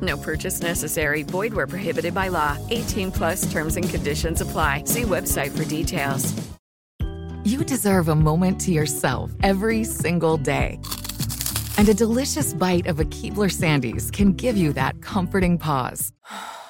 No purchase necessary. Void where prohibited by law. 18 plus terms and conditions apply. See website for details. You deserve a moment to yourself every single day. And a delicious bite of a Keebler Sandies can give you that comforting pause.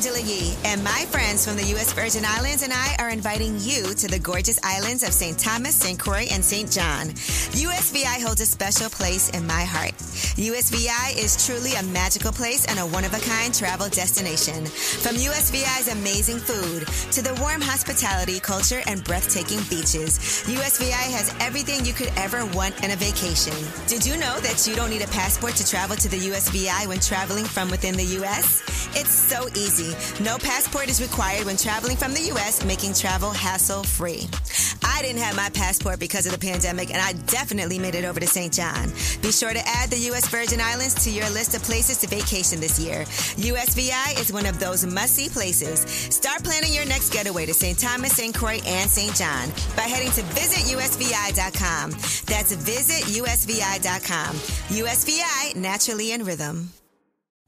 Angela Yee, and my friends from the U.S. Virgin Islands and I are inviting you to the gorgeous islands of St. Thomas, St. Croix, and St. John. USVI holds a special place in my heart. USVI is truly a magical place and a one-of-a-kind travel destination. From USVI's amazing food to the warm hospitality, culture, and breathtaking beaches, USVI has everything you could ever want in a vacation. Did you know that you don't need a passport to travel to the USVI when traveling from within the U.S.? It's so easy. No passport is required when traveling from the U.S., making travel hassle free. I didn't have my passport because of the pandemic, and I definitely made it over to St. John. Be sure to add the U.S. Virgin Islands to your list of places to vacation this year. USVI is one of those must see places. Start planning your next getaway to St. Thomas, St. Croix, and St. John by heading to visitusvi.com. That's visitusvi.com. USVI, naturally in rhythm.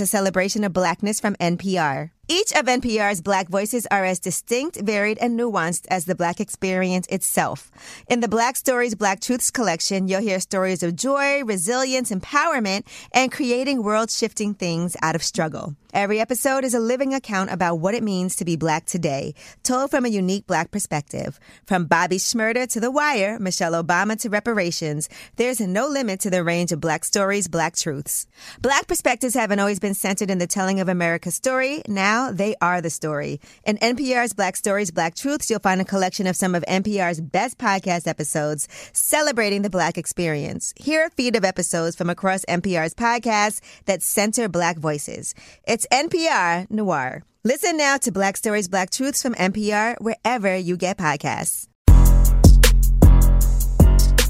a celebration of blackness from NPR. Each of NPR's Black voices are as distinct, varied, and nuanced as the Black experience itself. In the Black Stories, Black Truths collection, you'll hear stories of joy, resilience, empowerment, and creating world shifting things out of struggle. Every episode is a living account about what it means to be Black today, told from a unique Black perspective. From Bobby Shmurda to The Wire, Michelle Obama to reparations, there's no limit to the range of Black stories, Black truths. Black perspectives haven't always been centered in the telling of America's story. Now they are the story. In NPR's Black Stories, Black Truths, you'll find a collection of some of NPR's best podcast episodes celebrating the Black experience. Hear a feed of episodes from across NPR's podcasts that center Black voices. It's NPR Noir. Listen now to Black Stories, Black Truths from NPR wherever you get podcasts.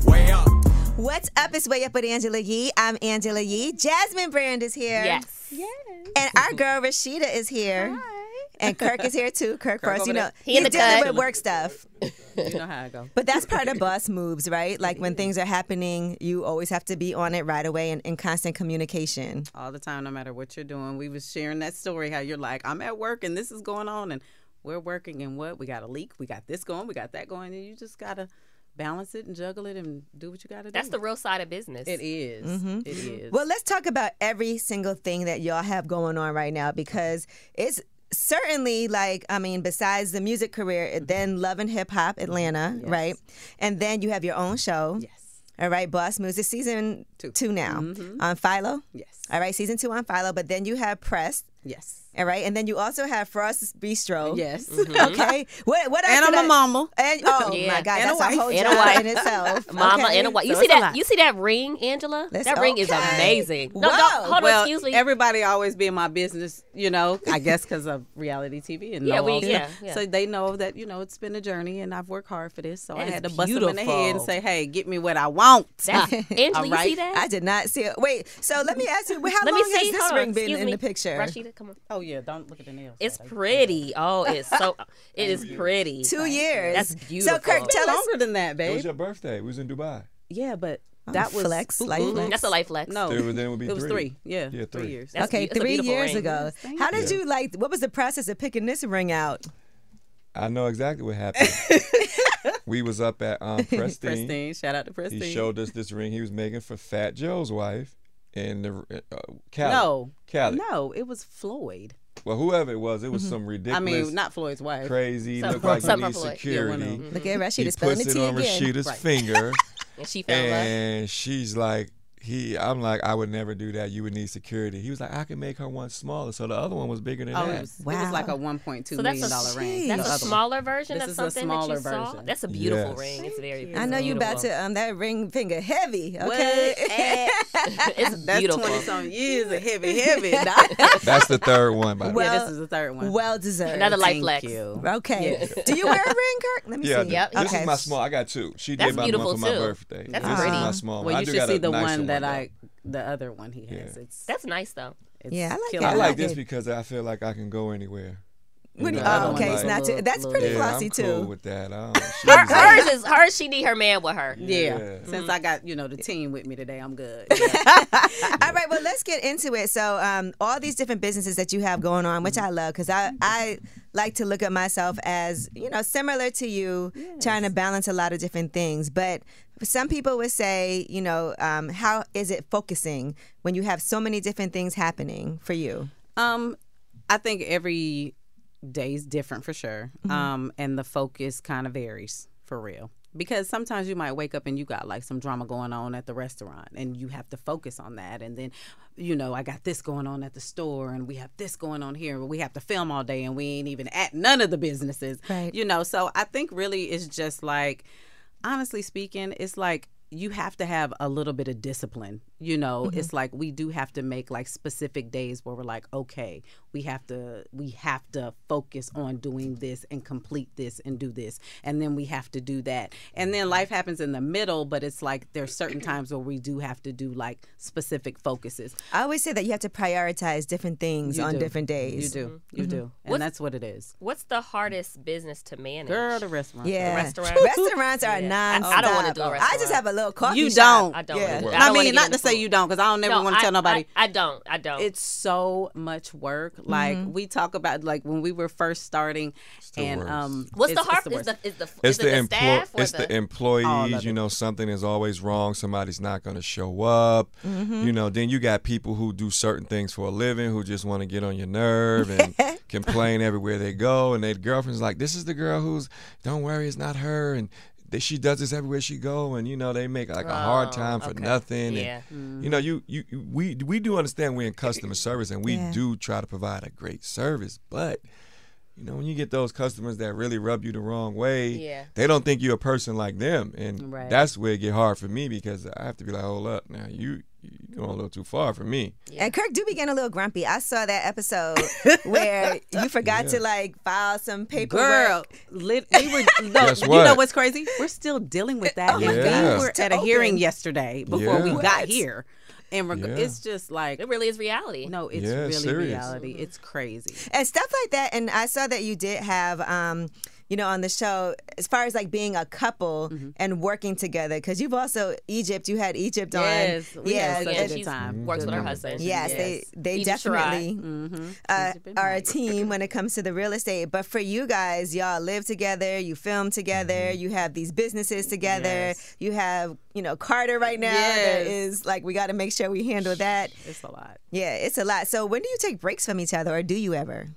Way up. What's up? It's Way Up with Angela Yee. I'm Angela Yee. Jasmine Brand is here. Yes. And our girl Rasheeda is here. And Kirk is here too. Kirk, Frost, you know, there. He he's the dealing cut. with work stuff. You know how I go. But that's part of boss moves, right? Like when things are happening, you always have to be on it right away and in constant communication. All the time, no matter what you're doing. We was sharing that story how you're like, I'm at work and this is going on and we're working and what? We got a leak, we got this going, we got that going, and you just gotta balance it and juggle it and do what you gotta do. That's the real side of business. It is. Mm-hmm. It is. Well, let's talk about every single thing that y'all have going on right now because it's certainly like I mean, besides the music career, mm-hmm. then Love and Hip Hop Atlanta, right? And then you have your own show. yes. All right, Boss Moves is season two, Two. now mm-hmm. on Philo. Yes. All right, season two on Philo, but then you have Press. Yes. All right, and then you also have Frost's Bistro. Yes. Mm-hmm. Okay. What? What? else And I'm did a I- mama. And oh Yeah. my God, And a that's wife. whole And a wife. in itself. Mama okay? and a wife. You So see it's a that? You see that ring, Angela? Let's- that ring is amazing. No, Whoa. no, hold on. well, Excuse me. everybody always be in my business, you know. I guess because of reality TV and Yeah, we- yeah, yeah. So they know that you know it's been a journey and I've worked hard for this. So I had is to bust them in the head and say, "Hey, get me what I want." That's, Angela, All you see that? I did not see it. Wait, so let me ask you, how Let long me see. has this ring been in the picture? Rasheeda, come on. Oh, Oh yeah, don't look at the nails. It's pretty. Oh, it's so. It is pretty. Two years. That's beautiful. So, Kirk, tell us. longer than that, babe. It was your birthday. We was in Dubai. yeah, but that was flex, life flex. That's a life flex. No, It was- then it would be it was three. three. Yeah, Yeah, three three. years. That's Okay, be- three years ring. ago. thank How did you. you like? What was the process of picking this ring out? I know exactly what happened. we was up at um, Prestige. Pristine. Shout out to Pristine. He showed us this ring he was making for Fat Joe's wife and the uh, Cali. No, Cali. no, it was Floyd. Well, whoever it was, it was some ridiculous, I mean, not Floyd's wife. crazy, Some- looked like he some needs Floyd. Yeah, security. Look at Rasheeda he puts the it on again. Rasheeda's Right. finger, And she fell in love. and she's like, he. I'm like, I would never do that. You would need security. He was like, I can make her one smaller. So the other one was bigger than Oh, that. it was, it was like a one point two So million a- dollar ring. That's the a other one. smaller version This of is a something smaller that you saw. That's a beautiful Yes. ring. It's very. I know you about beautiful. to um that ring finger heavy. Okay. it's That's beautiful. twenty some years of heavy, heavy. That's the third one, by the way. Well- yeah, this is the third one. well deserved. Another life Thank flex. you. Okay. Yes. Do you wear a ring, Kirk? Let me Yeah, see. do. Yep. This Okay. is my small. I got two. She That's did my beautiful, one for my birthday. That's pretty. is my small one. Well, I you do should got see the nicer one that though. I, the other one he has. Yeah. It's, That's nice though. it's Yeah, I like it. I like this because I feel like I can go anywhere. You What do you- oh, okay, it's not too. That's pretty yeah, flossy I'm too. cool with that. I don't, Her, hers is hers. She need her man with her. Yeah. Yeah. Since I got you know the team with me today, I'm good. All right, well, let's get into it. So, um, all these different businesses that you have going on, which I love, because I, I like to look at myself as, you know, similar to you, trying to balance a lot of different things. But some people would say, you know, um, how is it focusing when you have so many different things happening for you? Um, I think every day is different for sure. Mm-hmm. Um, and the focus kind of varies for real. Because sometimes you might wake up and you got like some drama going on at the restaurant and you have to focus on that. And then, you know, I got this going on at the store and we have this going on here. But we have to film all day and we ain't even at none of the businesses. Right. You know, so I think really it's just like, honestly speaking, it's like you have to have a little bit of discipline. You know, Mm-hmm. it's like we do have to make like specific days where we're like, okay, we have to we have to focus on doing this and complete this and do this, and then we have to do that, and then life happens in the middle. But it's like there's certain times where we do have to do like specific focuses. I always say that you have to prioritize different things You on do. different days. You do, you do, and What's- that's what it is. What's the hardest business to manage? Girl, the restaurant. Yeah, restaurant? Restaurants are Yeah. I- non. I don't wanna do a I just have a little coffee. You shop. don't. I don't. Yeah. I, don't wanna mean, not into to say you don't, because I don't never No, want to tell nobody. I, I don't. I don't. it's so much work. Like Mm-hmm. we talk about, like when we were first starting, and worst. um, What's it's, the hard? It's the is the is the It's the, the employ- staff or it's the, All employees. You know, something is always wrong. Somebody's not going to show up. Mm-hmm. You know, then you got people who do certain things for a living who just want to get on your nerve and complain everywhere they go. And their girlfriend's like, "This is the girl who's. Don't worry, it's not her." And they, she does this everywhere she go. And you know, they make like a hard Oh, time for okay. nothing. Yeah. And, you know, you, you you- we we do understand we're in customer service and we Yeah. do try to provide a great service, but you know, when you get those customers that really rub you the wrong way, Yeah. they don't think you're a person like them, and Right. that's where it get hard for me because I have to be like, hold up, now you you going a little too far for me. And Kirk do be getting a little grumpy. I saw that episode where you forgot to like file some paperwork. Girl, lit, we were. No, Guess you know what's crazy? We're still dealing with that. Oh my we God. were at a hearing yesterday before we got What? here, and reg- Yeah. it's just like It really is reality. no, it's Yeah, really serious. reality. It's crazy. and stuff like that. And I saw that you did have, um, you know, on the show as far as like being a couple Mm-hmm. and working together. Because you've also Egypt. You had Egypt Yes, on. we yeah, had such Yeah, a good she's time. works with her husband. conversation. Yes, they they Egypt definitely Mm-hmm. uh, are a team when it comes to the real estate. But for you guys, y'all live together, you film together, you have these businesses together, Yes. you have you know Carter right now that Yes. is like we got to make sure we handle that. It's a lot. Yeah, it's a lot. So when do you take breaks from each other, or do you ever?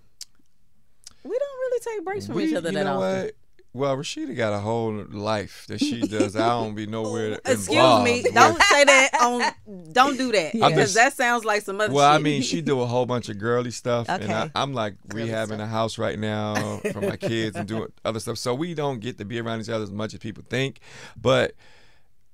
We really take breaks from We- each other you that know often. what? Well, Rasheeda got a whole life that she does. I don't be nowhere oh, Excuse involved me. with. Don't say that on. Don't do that because that sounds like some other. Well, I mean, she do a whole bunch of girly stuff, and I, I'm like rehabbing a house right now for my kids and doing other stuff. So we don't get to be around each other as much as people think. But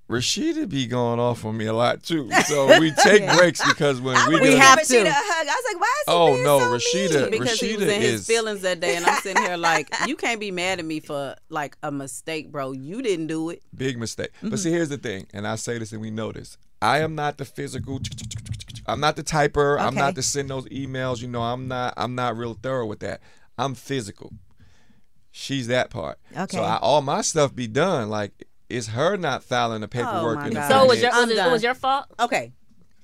Rasheeda be going off on me a lot too. So we take breaks because when we, I get We was a- have giving to. Rasheeda a hug. I was like, why is he Oh, being no, so Rasheeda- mean? because he was Rasheeda in his is- feelings that day, and I'm sitting here like, you can't be mad at me for like a mistake, bro. You didn't do it. Big mistake. Mm-hmm. But see, here's the thing, and I say this and we know this. I am not the physical. I'm not the typer. I'm not to send those emails. You know, I'm not. I'm not real thorough with that. I'm physical. She's that part. Okay. So I, all my stuff be done. Like it's her not filing the paperwork Oh my in the God. So it was your was it, it was your fault? Okay,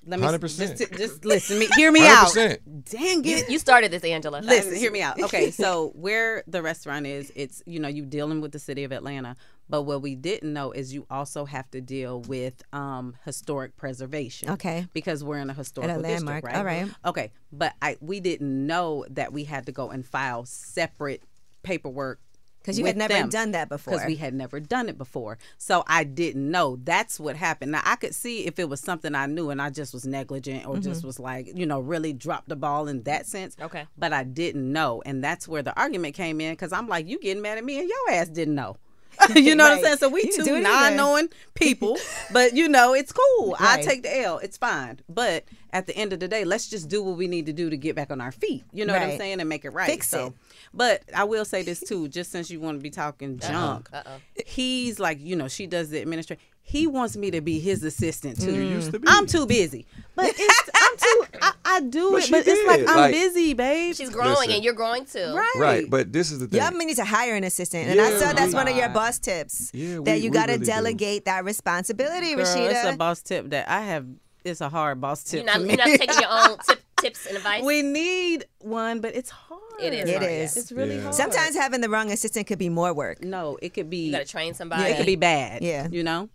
let me 100%. Just, just listen. Me, hear me out. 100%. Dang You, it. you started this, Angela. Listen, hear me out. Okay, so where the restaurant is, it's you know you dealing with the city of Atlanta, but what we didn't know is you also have to deal with um, historic preservation. Okay. because we're in a historical landmark. district, right? All right. Okay, but I we didn't know that we had to go and file separate paperwork. 'Cause you had never them. done that before. Because we had never done it before. So I didn't know. That's what happened. Now I could see if it was something I knew and I just was negligent or just mm-hmm. was like, you know, really dropped the ball in that sense. Okay. But I didn't know. And that's where the argument came in because I'm like, you getting mad at me and your ass didn't know. you know what I'm saying? So we You didn't two non-knowing people, but you know it's cool. I take the L. It's fine. But at the end of the day, let's just do what we need to do to get back on our feet. You know what I'm saying, and make it right. Fix so, it. but I will say this too, just since you want to be talking junk, Uh-oh. he's like, you know, she does the administration. He wants me to be his assistant too. You used to be. I'm too busy, but it's, I'm too. I, I do But it, she but it's like. I'm Like- busy, babe. She's growing Listen. and you're growing too. right, Right, but this is the thing. Y'all may need to hire an assistant, and I Yeah, saw that's we- one of your boss tips. Yeah, that you we got to really do. delegate that responsibility, Girl, Rasheeda. it's a boss tip that I have. It's a hard boss tip You're not, for me. you're not taking your own tip, tips and advice. we need one, but it's hard. It is It hard, is. It's really Yeah. hard. Sometimes having the wrong assistant could be more work. no, it could be. you got to train somebody. it could be bad. Yeah. you know.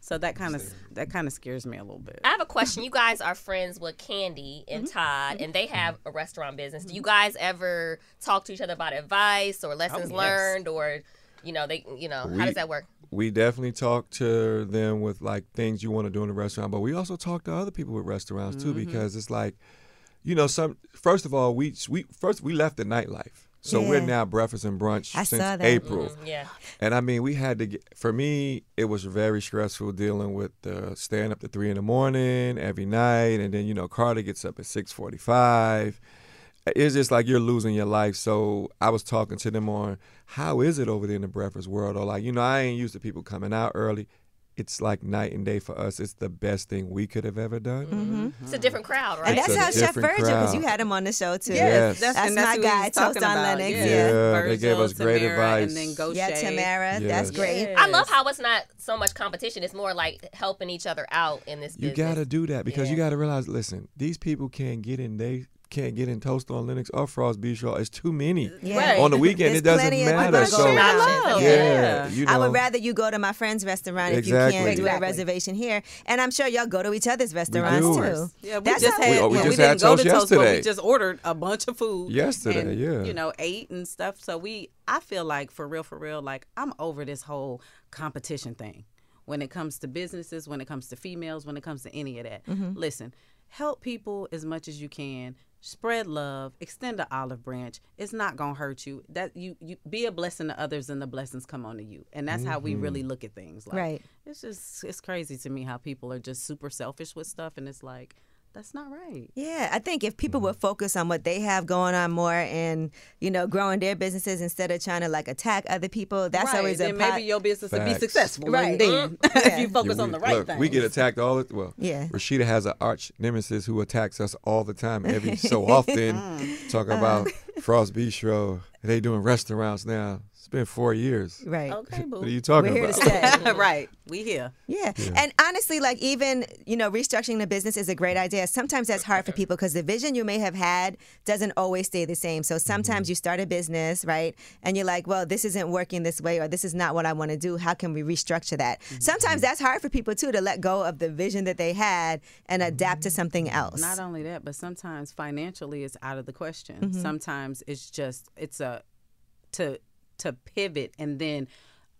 So that kind of that kind of scares me a little bit. I have a question. You guys are friends with Kandi and Mm-hmm. Todd, and they have a restaurant business. Do you guys ever talk to each other about advice or lessons Oh, yes. learned, or you know they, you know, how does that work? we definitely talk to them with like things you want to do in the restaurant, but we also talk to other people with restaurants too Mm-hmm. because it's like, you know, some first of all, we we first we left the nightlife. So we're now breakfast and brunch I since saw that. April. Mm, yeah. And I mean, we had to get, for me, it was very stressful dealing with uh, staying up to three in the morning every night. And then, you know, Carter gets up at 645. It's just like you're losing your life. So I was talking to them on how is it over there in the breakfast world? Or like, you know, I ain't used to people coming out early. It's like night and day for us. It's the best thing we could have ever done. Mm-hmm. Mm-hmm. It's a different crowd, right? And that's It's how Chef Virgil, because you had him on the show too. Yes. That's, and my who guy, he's Toast talking on about. Lenox. Yeah, Yeah, they gave us great Tamara, advice. And then Go Yeah, Tamara, that's Yes. great. I love how it's not so much competition. It's more like helping each other out in this You business. gotta do that because you gotta realize. Listen, these people can't get in. They can't get in toast on Lenox or Frost Bistro. It's too many. Yeah. Right. On the weekend, There's it doesn't matter. So going I around. love. yeah, Yeah. you know, I would rather you go to my friend's restaurant if you can't do a reservation here. And I'm sure y'all go to each other's restaurants too. Yeah, we That's just had. We- oh, we yeah, just didn't had go toast to toast, but we just ordered a bunch of food Yesterday, and, yeah. You know, ate and stuff. So we, I feel like for real, for real, like I'm over this whole competition thing. When it comes to businesses, when it comes to females, when it comes to any of that, Mm-hmm. listen, help people as much as you can. Spread love, extend the olive branch. It's not gonna hurt you. That you you be a blessing to others, and the blessings come onto you. And that's how we really mm-hmm. look at things. Like, Right. It's just it's crazy to me how people are just super selfish with stuff, and it's like that's not right. Yeah, I think if people would focus on what they have going on more and, you know, growing their businesses instead of trying to like attack other people, that's right. always a then pot- maybe your business would be successful. Right. And then if you focus Yeah, on the right look, thing. We get attacked all the well. Yeah. Rashida has an arch nemesis who attacks us all the time, every so often. Mm. Talking about Frost Bistro. They doing restaurants now. It's been four years. Right. Okay, boo. What are you talking We're here about? to stay. right. We here. Yeah. And honestly, like even, you know, restructuring the business is a great idea. Sometimes that's hard for people because the vision you may have had doesn't always stay the same. So sometimes mm-hmm. you start a business, right? And you're like, well, this isn't working this way or this is not what I want to do. How can we restructure that? Mm-hmm. Sometimes that's hard for people too to let go of the vision that they had and adapt to mm-hmm. something else. Not only that, but sometimes financially it's out of the question. Mm-hmm. Sometimes it's just it's a to to pivot and then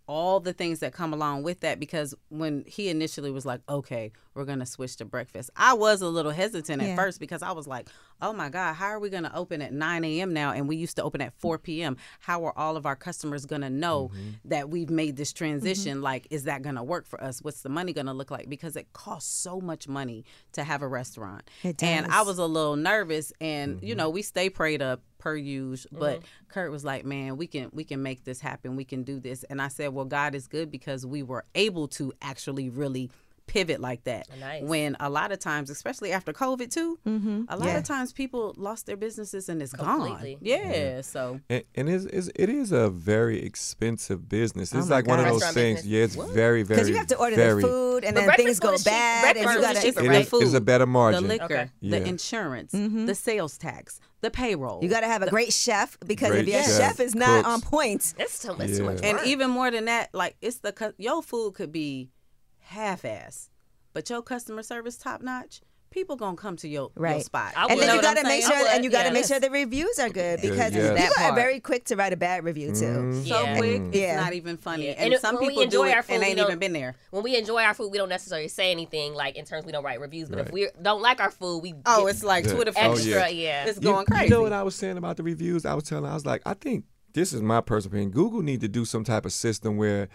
all the things that come along with that because when he initially was like okay we're gonna switch to breakfast. I was a little hesitant at Yeah. first because i was like oh my god how are we gonna open at 9 a.m now? And we used to open at 4 p.m how are all of our customers gonna know Mm-hmm. that we've made this transition? Like is that gonna work for us? What's the money gonna look like? Because it costs so much money to have a restaurant. It and i was a little nervous and you know we stay prayed up per use but Mm-hmm. Kirk was like man we can we can make this happen. We can do this. And i said well god is good because we were able to actually really pivot like that Nice. when a lot of times especially after covid too Mm-hmm. a lot Yeah. of times people lost their businesses and it's Completely. gone yeah so And, and it's, it's, it is a very expensive business. It's Oh my like one of those Restaurant things. business. Yeah, it's very, very. Because you have to order very, the food and But then things go food is cheap. bad and you gotta cheaper, It right? is, it's a better margin. the liquor Okay. the insurance Mm-hmm. the sales tax the payroll you gotta have a great chef because Great if your chef, chef is not cooks. on point, It's too, it's too much Yeah. and even more than that like it's the cu- your food could be half-ass but your customer service top notch people gonna come to your, your spot I and then you gotta make saying? sure and you gotta yeah. make sure the reviews are good because yes. That people are very quick to write a bad review too. Mm-hmm. so Yeah. quick it's Yeah. not even funny Yeah. and, And some people enjoy do it our food, and ain't even been there when we enjoy our food, we don't necessarily say anything like in terms we don't write reviews. But if we don't like our food, we oh get it's like Yeah. twitter Oh, feed. extra. yeah. yeah. it's You- going crazy You know what I was saying about the reviews? I was telling, I was like, I think this is my personal opinion. Google need to do some type of system where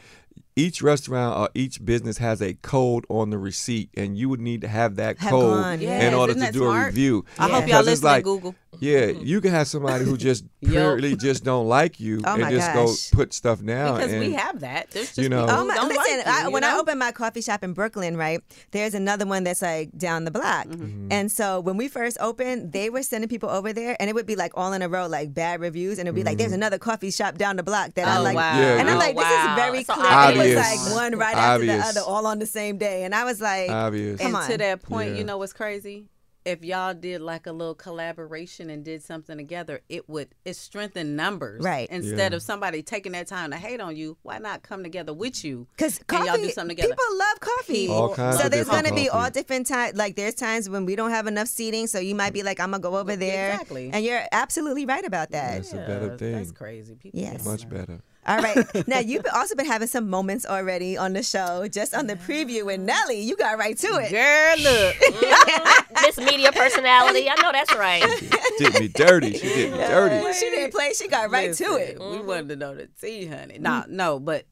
each restaurant or each business has a code on the receipt, and you would need to have that Have code yeah. in order isn't to do a review. i hope y'all listening like, google Yeah, you can have somebody who just Yup. purely just don't like you Oh and just gosh. go put stuff down. because we have that there's just you know- people Oh who my! don't Listen, like you, I, you when I know? opened my coffee shop in Brooklyn, right, there's another one that's like down the block. Mm-hmm. And so when we first opened, they were sending people over there, and it would be like all in a row, like bad reviews, and it'd be like, "There's another coffee shop down the block that I Oh, like." wow. Yeah, And I'm like, "This Wow. is very So clear." obvious. It was like one right after the other, all on the same day, and I was like, Obvious. Come and on. to that point, Yeah. you know what's crazy? If y'all did like a little collaboration and did something together, it would it strengthen numbers. Right. Instead Yeah. of somebody taking that time to hate on you, why not come together with you? Because and y'all do coffee, something together. people love coffee. All kinds so of there's gonna be all different times. Like there's times when we don't have enough seating, so you might be like, I'm gonna go over there. Exactly. And you're absolutely right about that. That's a better thing. That's crazy. People Yes. Much on better. All right. Now you've also been having some moments already on the show, just on the preview with Nelly. You got right to it. Girl, look. Miss Media Personality. I know that's right. She did me dirty. She did me oh, dirty. When she didn't play, she got right to it. Listen, We mm-hmm. wanted to know the tea, honey. No, mm-hmm. no, but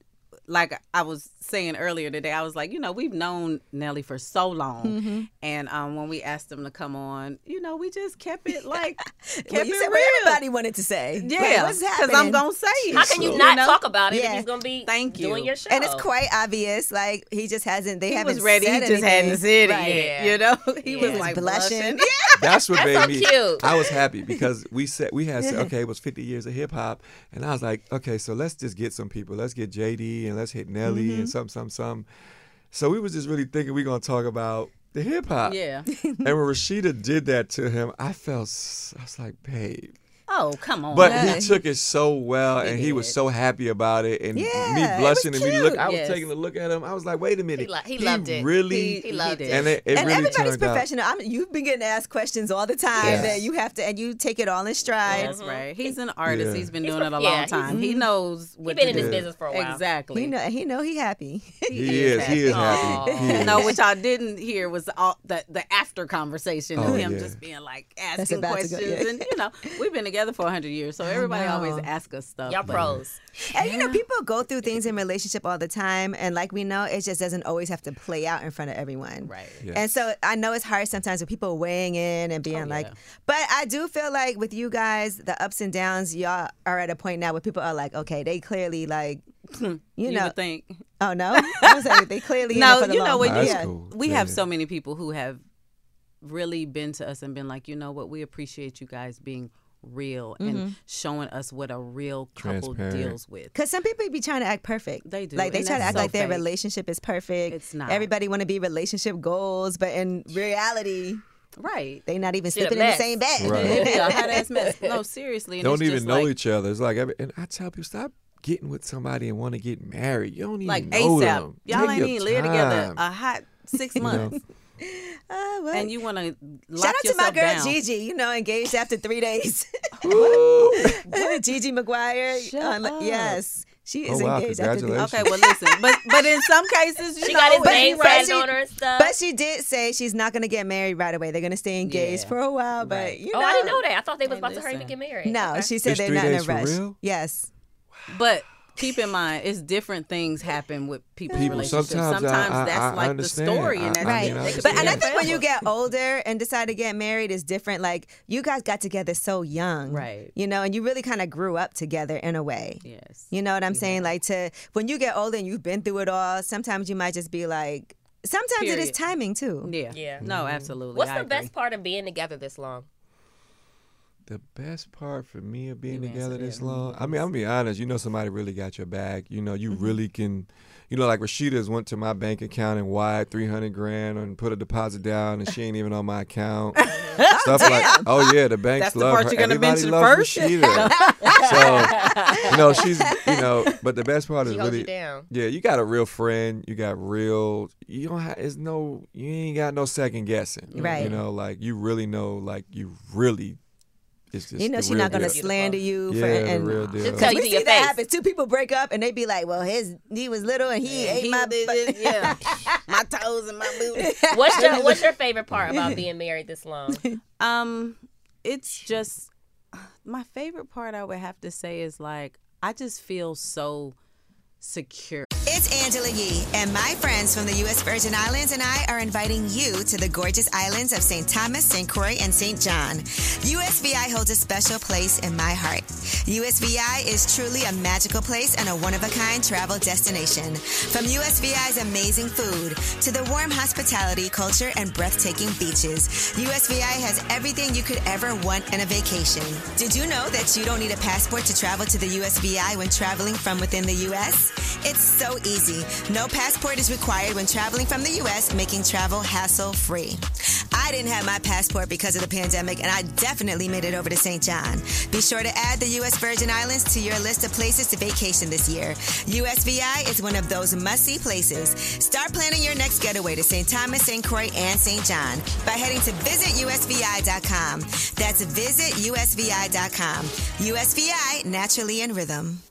like I was saying earlier today, I was like, you know, we've known Nelly for so long, Mm-hmm. and um, when we asked him to come on, you know, we just kept it like kept Well, you it said real. what everybody wanted to say. Yeah, what's because happening? I'm gonna say it. How can you So- not know? talk about it Yeah. if he's gonna be Thank you. doing your show? and it's quite obvious. Like he just hasn't. They He haven't was ready. He just anything. hadn't said it Right. yet. You know, he Yeah. was like blushing. blushing. That's what That's made so me. cute. I was happy because we said we had said okay, it was 50 years of hip hop, and I was like, okay, so let's just get some people. Let's get JD and let's hit Nelly Mm-hmm. and some some some. So we was just really thinking we are gonna talk about the hip hop. Yeah. And when Rasheeda did that to him, I felt I was like, babe, Oh, come on. But Yeah. he took it so well, and he was so happy about it. And Yeah, me blushing and me look I was Yes. taking a look at him. I was like, wait a minute, He lo- he loved it. Really, He loved it. and it, it and really everybody's turned out. professional. I'm, you've been getting asked questions all the time Yes. that you have to, and you take it all in stride. That's mm-hmm. right. He's an artist. Yeah. He's been He's doing it a long yeah, time. He mm-hmm. knows what He's been to in this business for a while. Exactly. He know, he know he happy. He is. He is happy. He is. No, which I didn't hear was all the the after conversation of Oh, him just being like asking about to go- questions, and you know we've been together for hundred years, so everybody always know. asks us stuff. Y'all but- pros. And you know, people go through things in relationship all the time, and like we know, it just doesn't always have to play out in front of everyone. Right. Yes. And so I know it's hard sometimes with people weighing in and being oh, like, yeah. but I do feel like with you guys, the ups and downs, y'all are at a point now where people are like, okay, they clearly like, you, You know, would think. oh no, I was like, they clearly No, the you know long what? haul. That's yeah. cool. We Yeah, have so many people who have really been to us and been like, you know what, we appreciate you guys being real Mm-hmm. and showing us what a real couple deals with. Cause some people be trying to act perfect. They do, Like they and try to act so like their relationship is perfect. It's not. Everybody want to be relationship goals, but in reality, Right. they not even sleeping in the same bed. Right. It'd be a hot ass mess. No, seriously. And don't it's even just know like, each other. It's like, every, and I tell people, stop getting with somebody and want to get married. You don't even like know ASAP. them. Y'all Take ain't even live together a hot six You know? Months, Oh, well. and you want to Shout out to my girl down. Gigi, you know, engaged after three days. Gigi McGuire. Shut um, up. Yes. She is Oh, wow, engaged after. Okay, well listen, but but in some cases, you She know, got his but name he right. tatted on her stuff. But she did say she's not going to get married right away. They're going to stay engaged Yeah. for a while. But, Right. you oh, know. I didn't know that. I thought they was Hey, about to hurry to get married. No, Okay. she said It's they're not in a days for rush. real? Yes. But keep in mind, it's different things happen with people's People, relationships. sometimes I- I- that's I like understand. the story, I- and that's Right. mean, I they but and I think when you get older and decide to get married is different. Like you guys got together so young. Right. You know, and you really kind of grew up together in a way. yes, You know what I'm saying? Like to when you get older and you've been through it all, sometimes you might just be like sometimes it is timing too. yeah, Yeah. no, absolutely. What's I the best part of being together this long? The best part for me of being You together this it. long, I mean, I'm gonna be honest. You know, somebody really got your back. You know, you Mm-hmm. really can. You know, like Rasheeda's went to my bank account and wired three hundred grand and put a deposit down, and she ain't even on my account. Stuff like, oh yeah, the banks That's the love part her. you're gonna Everybody mention loves first? Rasheeda. so, you know, she's, you know, but the best part is She holds really, you down. yeah, you got a real friend. You got real. You don't have. It's no. You ain't got no second guessing. Right. You know, like you really know. Like you really. It's just You know she's not gonna deal. slander you for Yeah, the and real deal. Just Cause tell you we see your that face. happen. Two people break up and they be like, "Well, his he was little and he ate He my did butt." this, yeah, my toes and my booty. What's your What's your favorite part about being married this long? Um, it's just my favorite part. I would have to say is like I just feel so secure. It's Angela Yee, and my friends from the U.S. Virgin Islands and I are inviting you to the gorgeous islands of St. Thomas, St. Croix, and St. John. USVI holds a special place in my heart. USVI is truly a magical place and a one of a kind travel destination. From USVI's amazing food to the warm hospitality, culture, and breathtaking beaches, USVI has everything you could ever want in a vacation. Did you know that you don't need a passport to travel to the USVI when traveling from within the U.S.? It's so easy. No passport is required when traveling from the U.S., making travel hassle free. I didn't have my passport because of the pandemic, and I definitely made it over to St. John. Be sure to add the U.S. Virgin Islands to your list of places to vacation this year. USVI is one of those must see places. Start planning your next getaway to St. Thomas, St. Croix, and St. John by heading to visitusvi.com. That's visitusvi.com. USVI, naturally in rhythm.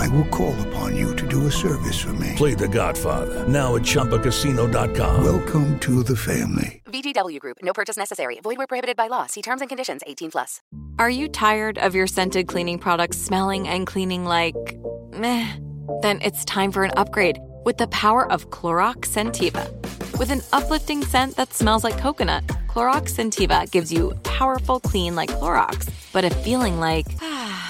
I will call upon you to do a service for me. Play The Godfather now at ChumbaCasino.com. Welcome to the family. VGW Group. No purchase necessary. Void where prohibited by law. See terms and conditions. 18 plus. Are you tired of your scented cleaning products smelling and cleaning like meh? Then it's time for an upgrade with the power of Clorox Scentiva. With an uplifting scent that smells like coconut, Clorox Scentiva gives you powerful clean like Clorox, but a feeling like ah,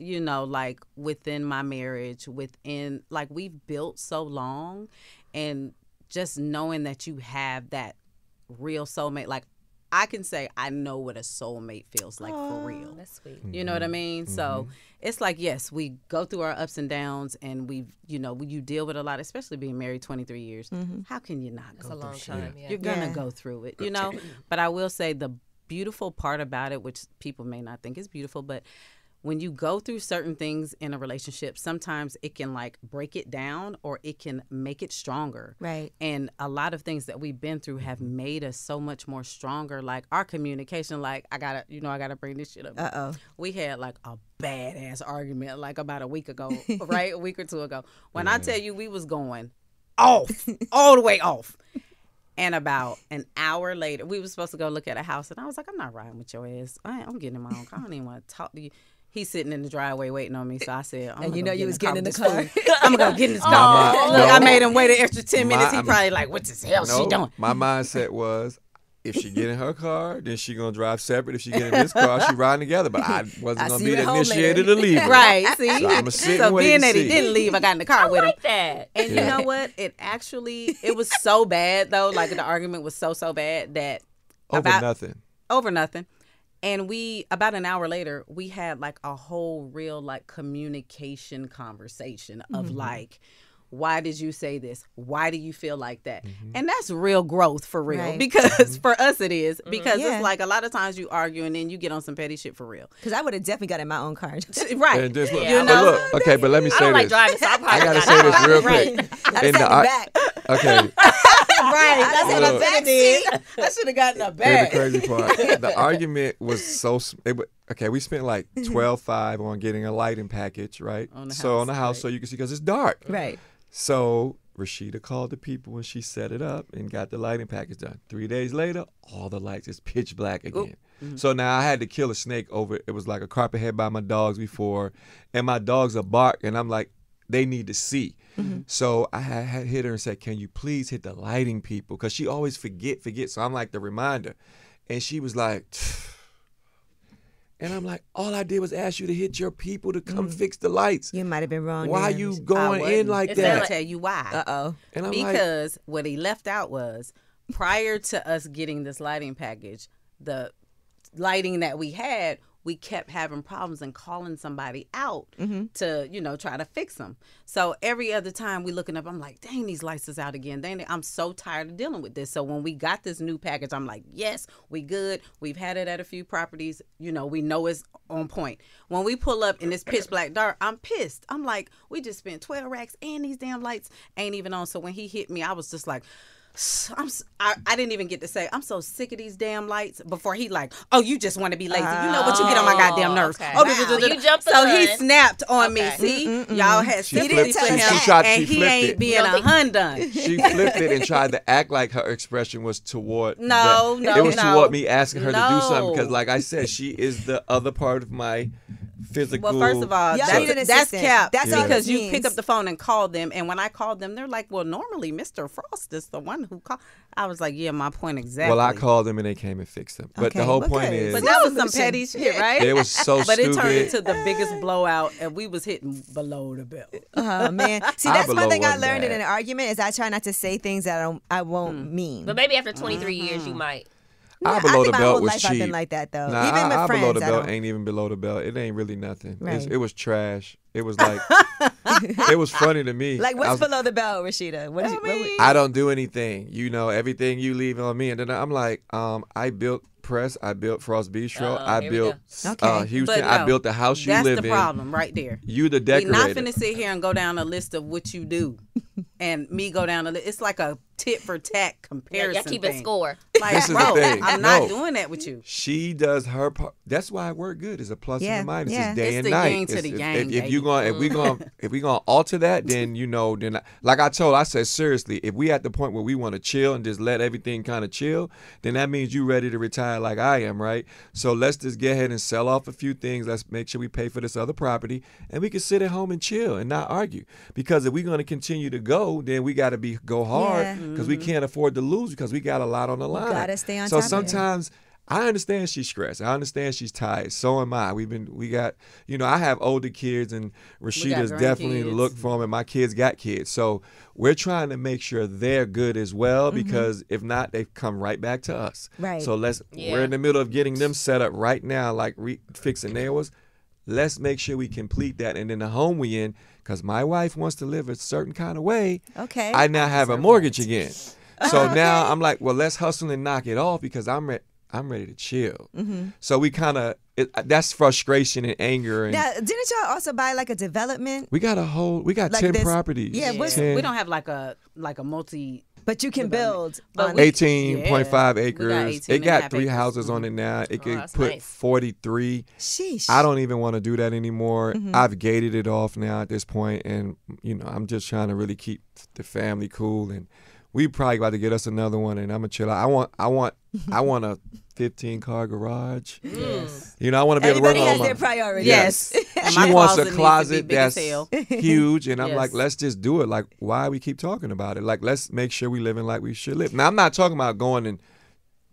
You know, like within my marriage, within like we've built so long and just knowing that you have that real soulmate, like I can say I know what a soulmate feels like for real. That's sweet. You know what I mm-hmm. mean? So mm-hmm. it's like yes, we go through our ups and downs, and we, you know, you deal with a lot, especially being married twenty three years. Mm-hmm. How can you not That's go a long through time, yeah. You're gonna Yeah. go through it, you know. but I will say the beautiful part about it, which people may not think is beautiful, but when you go through certain things in a relationship, sometimes it can like break it down or it can make it stronger. Right. And a lot of things that we've been through have made us so much more stronger. Like our communication, like I gotta, you know, I gotta bring this shit up. Uh oh. We had like a badass argument like about a week ago, right? A week or two ago. When I tell you we was going off, all the way off. And about an hour later, we were supposed to go look at a house, and I was like, "I'm not riding with your ass. I, I'm getting in my own car. I don't even want to talk to you." He's sitting in the driveway waiting on me, so I said, I'm And you know you was getting in the car. I'm gonna go get in this oh, car. My- Look, I made him wait an extra ten minutes. My- he probably like, "What the hell she No, doing?" My mindset was, if she get in her car, then she gonna drive separate. If she get in this car, she riding together. But I wasn't I gonna be the initiator to leave. her. Right. See, So I'ma sit so and wait being and that he didn't leave, I got in the car I with him. like that. And you know what? It actually it was so bad though. Like the argument was so so bad that Over about nothing. over nothing. And we about an hour later, we had like a whole real like communication conversation of Mm-hmm. like why did you say this? Why do you feel like that? Mm-hmm. And that's real growth for real. Right. Because mm-hmm. for us it is. Mm-hmm. Because Yeah. it's like a lot of times you argue and then you get on some petty shit for real. Because I would have definitely got in my own car. Right. And just look, Yeah. but know? look, okay, but let me I say don't like this. driving, so I probably I gotta say in the this real quick. I In sat the back. okay, right. That's in the what back I did. I should have gotten a here's bag. the crazy part. The argument was so. It, wa- okay, we spent like twelve five on getting a lighting package, right? On the so on the house, right. so you can see because it's dark. Right. So Rashida called the people and she set it up and got the lighting package done. Three days later, all the lights is pitch black again. Mm-hmm. So now I had to kill a snake over. It was like a carpet head by my dogs before, and my dogs are bark, and I'm like, they need to see. Mm-hmm. So I had, had hit her and said, "Can you please hit the lighting people?" Because she always forget, forget. So I'm like the reminder, and she was like. And I'm like, all I did was ask you to hit your people to come fix the lights. You might have been wrong. Why then. you going in like It Let sounded me that? tell you why. Uh oh. And I'm like, because what he left out was prior to us getting this lighting package, the lighting that we had, we kept having problems and calling somebody out mm-hmm. to, you know, try to fix them. So every other time we looking up, I'm like, dang, these lights is out again. Dang, I'm so tired of dealing with this. So when we got this new package, I'm like, yes, we good. We've had it at a few properties. You know, we know it's on point. When we pull up in this pitch black dark, I'm pissed. I'm like, we just spent 12 racks and these damn lights ain't even on. So when he hit me, I was just like, I'm, s- I, I didn't even get to say I'm so sick of these damn lights before he like oh you just want to be lazy you know what you get on my oh, goddamn nerves okay. oh Wow. You jumped so he snapped on me Okay. see y'all had She sympathy flipped- for she- him she tried- and she he flipped ain't it. being a don't hun done she flipped it and tried to act like her expression was toward No, that. no, it was no. toward me asking her to do something because like i said she is the other part of my physical Well, first of all, Y'all that's, that's cap. That's all because you pick up the phone and call them, and when I called them, they're like, "Well, normally Mr. Frost is the one who called." I was like, "Yeah, my point exactly." well i called them and they came and fixed them but the whole okay. point is but that was some petty shit, right? it was so but stupid it turned into the biggest blowout, and we was hitting below the belt. Oh man. See, that's one thing I wasn't learned in an argument is I try not to say things that I don't I won't mean. But maybe after 23 years, Mm-hmm. you might. Yeah, I I below think the belt was cheap. I've been like that, though. Nah, Even I, with I friends, below the I belt ain't even below the belt. It ain't really nothing. Right. it was trash. It was like it was funny to me. Like what's was- below the belt, Rasheeda? What is what would- I don't do anything. You know, everything you leave on me. And then I'm like, um, I built Press, I built Frost Bistro, Uh-oh, I built go. uh, Houston, But I built the house you live in. That's the problem right there. You the decorator. We decorator. not finna sit here and go down a list of what you do, and me go down a list. It's like a tit for tat Yeah, comparison. y'all keeping thing. score. Like, This is the bro, thing. I'm not No. doing that with you. She does her part. That's why it worked good. It's a plus Yeah, and a minus. yeah. It's day It's and the night. yin to It's- the if, yang, if, if you baby. going if we going mm-hmm. if we going to alter that, then you know, then I, like I told, I said seriously, if we at the point where we want to chill and just let everything kind of chill, then that means you ready to retire like I am, right? So let's just get ahead and sell off a few things. Let's make sure we pay for this other property, and we can sit at home and chill and not argue. Because if we're going to continue to go, then we got to be go hard Yeah. Because we can't afford to lose because we got a lot on the line. gotta stay on so top of it. sometimes I understand she's stressed. I understand she's tired. So am I. We've been we got you know I have older kids and Rasheeda's definitely grandkids. look for them, and my kids got kids. So we're trying to make sure they're good as well because if not, they come right back to us. Mm-hmm. Right. So let's Yeah. we're in the middle of getting them set up right now, like re- fixing theirs. Let's make sure we complete that, and then the home we in, because my wife wants to live a certain kind of way. Okay. I now have a mortgage again. So now I'm like, well, let's hustle and knock it off because I'm re- I'm ready to chill. Mm-hmm. So we kind of that's frustration and anger and Now, didn't y'all also buy like a development? we got a whole we got Like ten this- properties. yeah, what's- 10, We don't have like a like a multi. But you can build. But on we- Eighteen point five Yeah, we got acres. 18 It got three acres. houses on it now. It could that's put nice. forty three. Sheesh. I don't even want to do that anymore. Mm-hmm. I've gated it off now at this point, and you know I'm just trying to really keep the family cool. And we probably about to get us another one, and I'm gonna chill out. I want, I want, I want a 15 car garage. Yes. You know, I want to be able to work Everybody on has my. their priorities. Yes. She wants a needs to be closet that's huge, and I'm Yes. like, let's just do it. Like, why we keep talking about it? Like, let's make sure we living like we should live. Now, I'm not talking about going and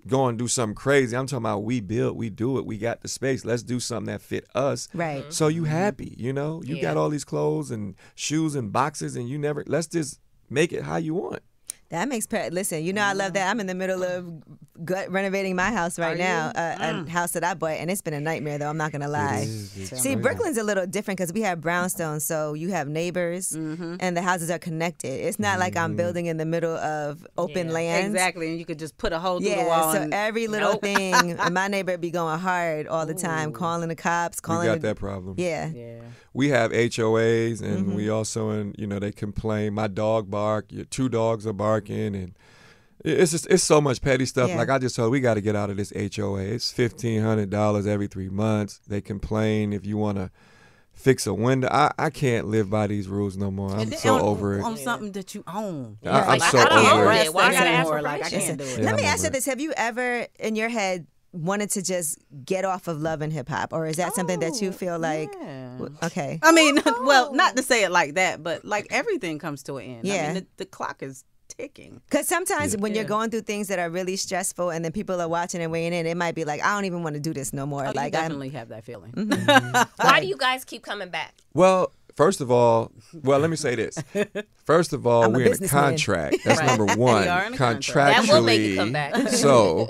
going and do something crazy. I'm talking about we build, we do it, we got the space. Let's do something that fit us. Right. So you mm-hmm. happy, you know? You got all these clothes and shoes and boxes, and you never. Let's just make it how you want. That makes per- listen. You know, I love that. I'm in the middle of gut renovating my house right Are now, you? uh, a house that I bought, and it's been a nightmare. Though I'm not gonna lie. is. It's See. Brooklyn's a little different because we have brownstones, so you have neighbors, Mm-hmm. and the houses are connected. It's not like Mm-hmm. I'm building in the middle of open Yeah. land. Exactly, and you could just put a hole through the wall. so and, every little Nope. thing, and my neighbor be going hard all the time, calling the cops, We calling. got the, that problem. Yeah. Yeah. we have HOAs and Mm-hmm. we also in you know they complain my dog bark your two dogs are barking and it's just it's so much petty stuff Yeah. like I just told we got to get out of this HOA it's fifteen hundred dollars every three months they complain if you want to fix a window I, I can't live by these rules no more I'm And so on, over it on something that you own. I- I'm Like, so I don't over it. it. Why I gotta ask for Like, I can't do it. Yeah, Let me ask you this: Have you ever, in your head, wanted to just get off of love and hip hop, or is that something that you oh, feel like? Oh, Yeah. Okay. I mean, well, oh. not to say it like that, but like everything comes to an end. I Yeah. mean, the, the clock is ticking. Because sometimes when you're going through things that are really stressful, and then people are watching and weighing in, it might be like, I don't even want to do this no more. Oh, like you I'm. definitely have that feeling. Why do you guys keep coming back? well first of all well let me say this first of all we're in a businessman. contract that's Right. number one We are in a contract. contractually That will make you come back. so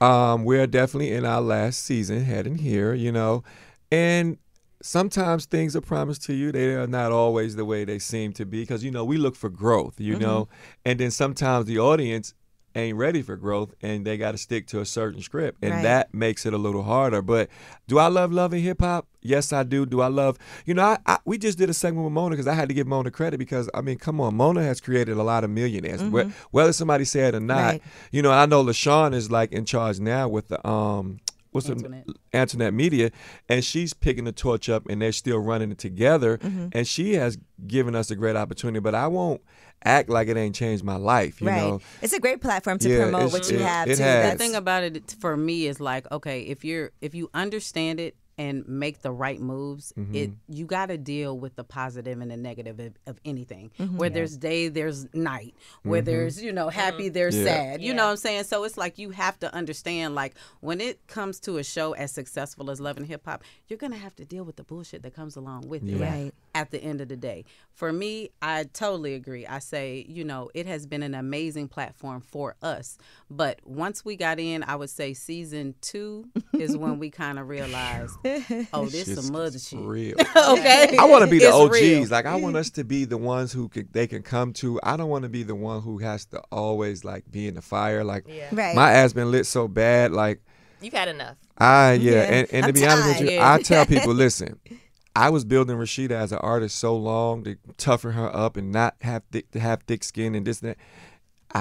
um, we're definitely in our last season heading here you know and sometimes things are promised to you they are not always the way they seem to be because you know we look for growth you know? And then sometimes the audience ain't ready for growth and they got to stick to a certain script and Right. that makes it a little harder. But do i love loving hip-hop yes i do. Do i love you know i, I we just did a segment with mona because i had to give mona credit because i mean come on mona has created a lot of millionaires Whe- whether somebody said or not. Right. you know i know lashawn is like in charge now with the um what's Antoinette. the Antoinette Media, and she's picking the torch up, and they're still running it together. Mm-hmm. And she has given us a great opportunity, but I won't act like it ain't changed my life. You right. know, It's a great platform to Yeah, promote what you it- have it too. has. the thing about it for me is like okay if you're if you understand it and make the right moves Mm-hmm. it you got to deal with the positive and the negative of, of anything Mm-hmm. where there's day there's night where there's you know happy there's Mm-hmm. Yeah. sad you know what i'm saying so it's like you have to understand like when it comes to a show as successful as love and hip hop you're gonna have to deal with the bullshit that comes along with it Right. at the end of the day. For me, I totally agree. I say, you know, it has been an amazing platform for us. But once we got in, I would say season two is when we kind of realized, oh, this Shit's- some other shit. real. okay. I want to be the It's OGs. real. Like I want mm. us to be the ones who could, they can come to. I don't want to be the one who has to always like be in the fire. Like Yeah. Right. my ass been lit so bad. Like You've had enough. I yeah, Yeah. and, and to I'm be honest with you, I tell people, listen, I was building Rasheeda as an artist so long to toughen her up and not have thick to have thick skin and this and that.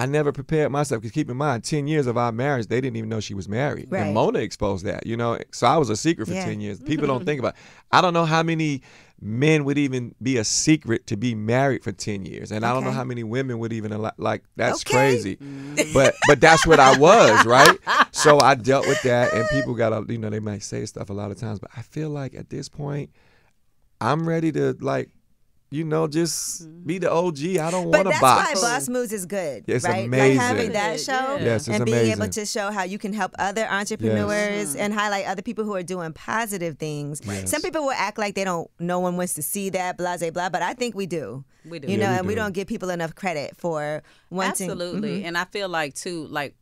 I never prepared myself because keep in mind, ten years of our marriage, they didn't even know she was married. Right. And Mona exposed that, you know. So I was a secret for Yeah. ten years. People don't think about. It. I don't know how many men would even be a secret to be married for ten years, and I don't know how many women would even allow, like. That's Okay. crazy, mm. but but that's what I was, right? So I dealt with that, and people got you know, they might say stuff a lot of times, but I feel like at this point, I'm ready to like. You know, just be the OG. I don't But want to that's box. why Boss Moves is good, It's right? amazing. Like having that Yeah. show Yes, it's and being able to show how you can help other entrepreneurs and highlight other people who are doing positive things. Yes. Some people will act like they don't. No one wants to see that, blah blah blah. But I think we do. We do. You Yeah, know, we and we do. don't give people enough credit for wanting. Absolutely. Mhm. And I feel like too, like,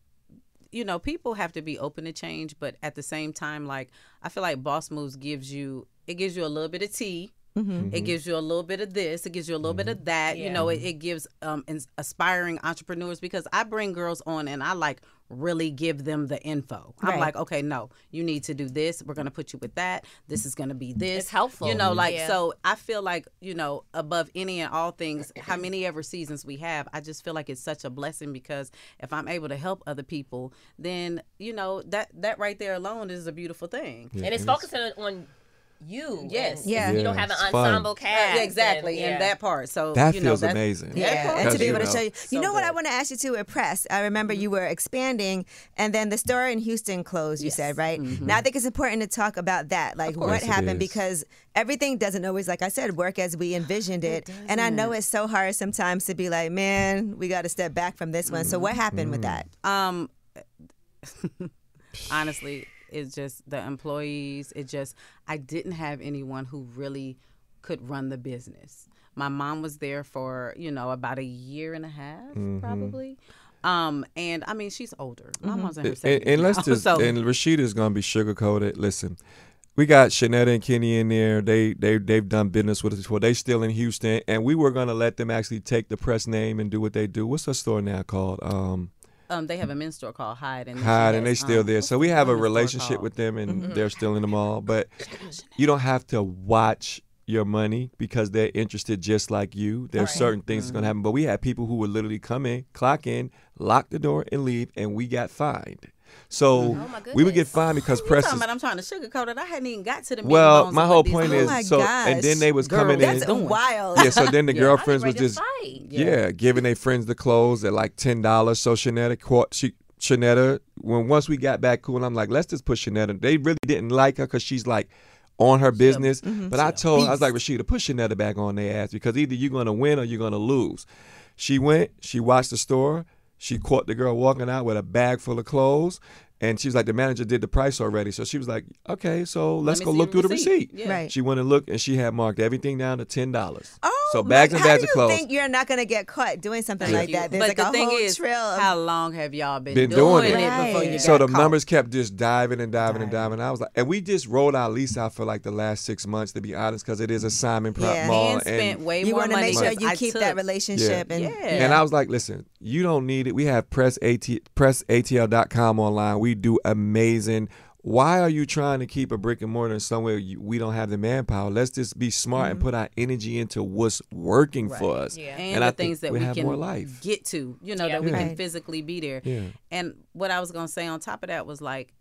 you know, people have to be open to change, but at the same time, like, I feel like Boss Moves gives you it gives you a little bit of tea. Mm-hmm. It gives you a little bit of this. It gives you a little bit of that. You know, it, it gives um ins- aspiring entrepreneurs because I bring girls on and I like really give them the info. I'm like, okay, no, you need to do this. We're gonna put you with that. This is gonna be this. It's helpful. You know, like Yeah. so. I feel like you know, above any and all things, how many ever seasons we have, I just feel like it's such a blessing because if I'm able to help other people, then you know that that right there alone is a beautiful thing. and it's focusing on you. Yes. Yeah. You don't have an it's fun. ensemble cast. Yeah, exactly, and, and that part. So That you know, feels that's- amazing. Yeah, part- and to be you able to show you. You So know what I want to ask you too with press. I remember you mm-hmm. were expanding, and then the store in Houston closed. You Yes. said right. Mm-hmm. Now I think it's important to talk about that, like what course happened, because everything doesn't always, like I said, work as we envisioned it. And I know it's so hard sometimes to be like, man, we got to step back from this one. So what mm-hmm. happened with that? Um, honestly, it's just the employees. It just I didn't have anyone who really could run the business. My mom was there for you know about a year and a half, Mm-hmm. probably. Um, and I mean she's older. My mom's in her And, seventies. and let's just so, and Rasheeda's gonna be sugarcoated. Listen, we got Shanetta and Kenny in there. They they they've done business with us before. They still in Houston, and we were gonna let them actually take the press name and do what they do. What's the store now called? Um, um, they have a men's store called Hyde, and then she Hyde, and they has, still um, there. So we have a relationship with them, and Mm-hmm. they're still in the mall. But you don't have to watch your money because they're interested just like you. There's certain things that's Mm-hmm. gonna happen. But we had people who would literally come in, clock in, lock the door, and leave, and we got fined. So Oh, we would get fined because You press talking is about I'm trying to sugarcoat it. I hadn't even got to the well, my whole these point. Oh is my so, and then they was Girl, coming That's in. wild. Yeah, so then the Yeah. girlfriends was just fight. yeah. giving their friends the clothes at like ten dollars. So Shanetta caught she Shanetta when once we got back cool, I'm like, let's just push Shanetta. They really didn't like her because she's like on her business. mm-hmm. But I told I was like, Rasheeda, push Shanetta back on their ass because either you're gonna win or you're gonna lose. She went, she watched the store, she caught the girl walking out with a bag full of clothes. And she was like, the manager did the price already. So she was like, okay, so let's me go look the through the receipt. receipt. Yeah. Right. She went and looked, and she had marked everything down to ten dollars. Oh, so bags my- and bags how of do clothes. you think you're not going to get caught doing something Thank like that? There's but like the a thing whole is, trail of how long have y'all been, Been doing doing, it. it before you got So the caught? numbers kept just diving and diving and diving. I was like, and we just rolled our lease out for like the last six months, to be honest, because it is a Simon Prop Yeah. Mall. and spent way you want to make sure you I keep took- that relationship. And Yeah. And I was like, listen, you don't need it. We have press at pressatl.com online. We do amazing. Why are you trying to keep a brick and mortar somewhere you, we don't have the manpower? Let's just be smart and mm-hmm. put our energy into what's working for us. Yeah. and, I the think things that we we, have can more life. get to, you know, Yeah. that we Right. can physically be there. Yeah. And what I was gonna say on top of that was like,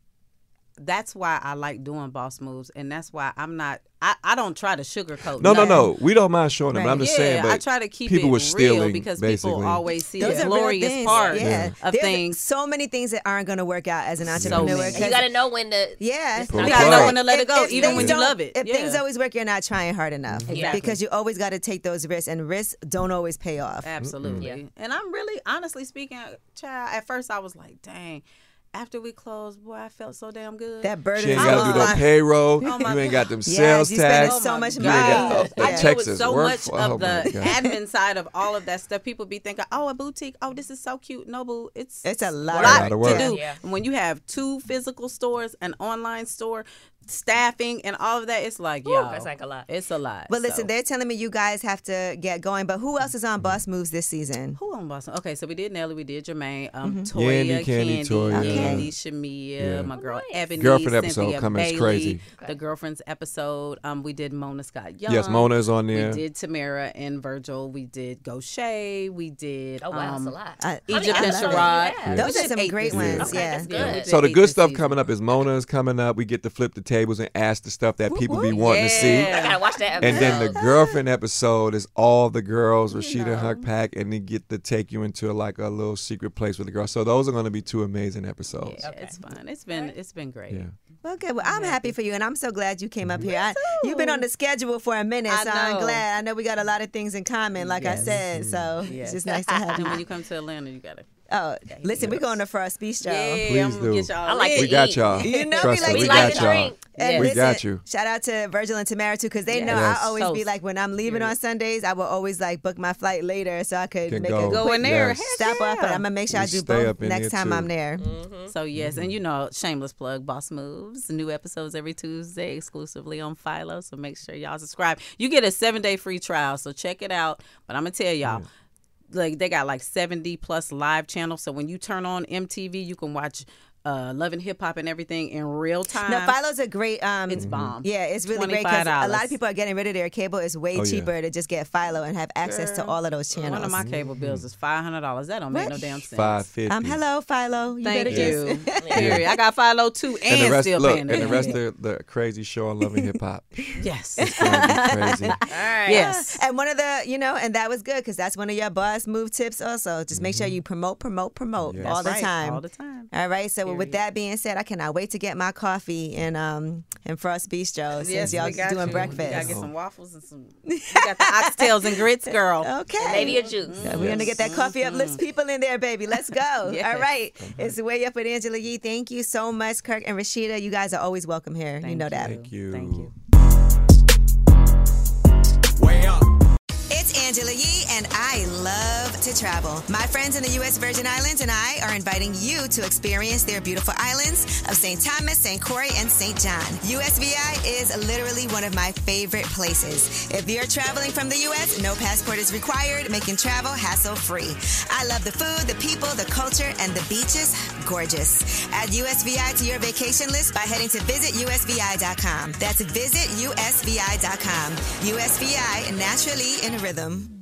that's why I like doing boss moves, and that's why I'm not. I, I don't try to sugarcoat. No, no, nothing. no. We don't mind showing them. But I'm just yeah, saying. But I try to keep people it were stealing real because basically. people always see Those the are glorious things. part yeah. of There's things. So many things that aren't going to work out as an entrepreneur. many. 'cause- You got to know when to. Yeah, Pull You the gotta know when to let it go, If- if even things when you love it. If Yeah. things always work, you're not trying hard enough. Exactly. Because you always got to take those risks, and risks don't always pay off. Absolutely. Yeah. And I'm really, honestly speaking, child, at first I was like, dang, after we closed, boy, I felt so damn good. That burden. She ain't I got to was do no like- payroll. Oh my you ain't got them Yes, sales you spending tax. so oh my much You got money. the, the I Yeah. deal Texas with so much for- of oh the admin side of all of that stuff. People be thinking, "Oh, a boutique. Oh, this is so cute." No, boo. It's It's a lot lot of work. to do. Yeah. When you have two physical stores, an online store, staffing and all of that, it's like, Ooh, yo, that's like a lot. It's a lot. But listen, so. they're telling me you guys have to get going. But who else is on Boss Moves this season? Who on Boston? Okay, so we did Nelly, we did Jermaine, um, Mhm. Toya, Yandy, Kandi, Kandi, Toya. Kandi, Yeah. Shamea, Yeah. my girl Ebony, Girlfriend episode Cynthia coming is Bailey, crazy. The girlfriends episode, um, we did Mona Scott Young. Yes, Mona is on there. We did Tamara and Virgil. We did Gaucher. We did. Oh, wow, um, that's a lot. Uh, Egypt I and love. Sherrod. Yeah. Those are some great this ones, season. yeah. that's good. We So the good stuff season. coming up is Mona's coming up. We get to flip the tables and ask the stuff that people be wanting to see. I gotta watch that And then the girlfriend episode is all the girls, Rasheeda Huck Pack, and they get to take you into like a little secret place with the girls. So those are going to be two amazing episodes. Yeah, it's fun. It's been it's been great. Yeah. Well, good. Well, I'm happy for you, and I'm so glad you came up mm-hmm. here. I, you've been on the schedule for a minute, I so I'm glad. I know we got a lot of things in common, like I said. So Yes. it's just nice to have you. And you. when you come to Atlanta, you gotta. Oh, listen, we're going to Frost Bistro. Yeah, Please I'm do. get y'all. I like lit. to We got eat. y'all. You know Trust we like us, we to got eat. y'all. And we listen, got you. Shout out to Virgil and Tamara too, because they know Yes. I always be like, when I'm leaving on Sundays, I will always like book my flight later so I could Can make go. a Go quick in there. Yes. Heck stop off. But. I'm gonna make sure We I do stay both up next time too. I'm there. Mm-hmm. So yes, and mm-hmm. you know, shameless plug, Boss Moves, new episodes every Tuesday exclusively on Philo. So make sure y'all subscribe. You get a seven day free trial, so check it out. But I'm gonna tell y'all, like they got like 70 plus live channels. So when you turn on MTV, you can watch uh, Love and Hip Hop and everything in real time. No, Philo's a great. Um, It's bomb. Yeah, it's really great because a lot of people are getting rid of their cable. It's way Oh, yeah. cheaper to just get Philo and have access to all of those channels. One of my cable bills is five hundred dollars. That don't make no damn sense. Five fifty. Um, hello, Philo. You Thank better you. just. Period. I got Philo too, and, And the rest, still look, paying and the rest of the crazy show on Love and Hip Hop. Yes. It's crazy. All right. Yes. And one of the, you know, and that was good because that's one of your boss move tips also. Just make sure you promote, promote, promote Yes. all the Mm-hmm. Right, time. All the time. All right. So with that being said, I cannot wait to get my coffee in um in Frost Bistro since Yes, y'all doing you. breakfast. I gotta get some waffles and some. We got the oxtails and grits, girl. Okay. Maybe a juice. Yeah, We're gonna get that coffee uplifts people in there, baby. Let's go. Yes. All right. It's way up with Angela Yee. Thank you so much, Kirk and Rasheeda. You guys are always welcome here. you know that. Thank you. Thank you. Angela Yee, and I love to travel. My friends in the U.S. Virgin Islands and I are inviting you to experience their beautiful islands of St. Thomas, St. Croix, and St. John. USVI is literally one of my favorite places. If you're traveling from the U.S., no passport is required, making travel hassle free. I love the food, the people, the culture, and the beaches. Gorgeous. Add USVI to your vacation list by heading to visitusvi.com. That's visitusvi.com. USVI, naturally in rhythm.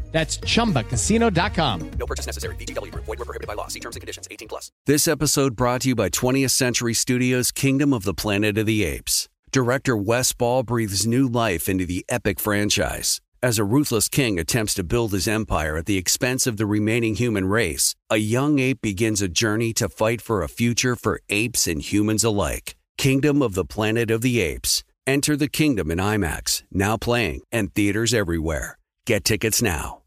That's chumbacasino.com. No purchase necessary. VGW Group. Void were prohibited by law. See terms and conditions. 18 plus. This episode brought to you by 20th Century Studios' Kingdom of the Planet of the Apes. Director Wes Ball breathes new life into the epic franchise. As a ruthless king attempts to build his empire at the expense of the remaining human race, a young ape begins a journey to fight for a future for apes and humans alike. Kingdom of the Planet of the Apes. Enter the kingdom in IMAX, now playing, and theaters everywhere. Get tickets now.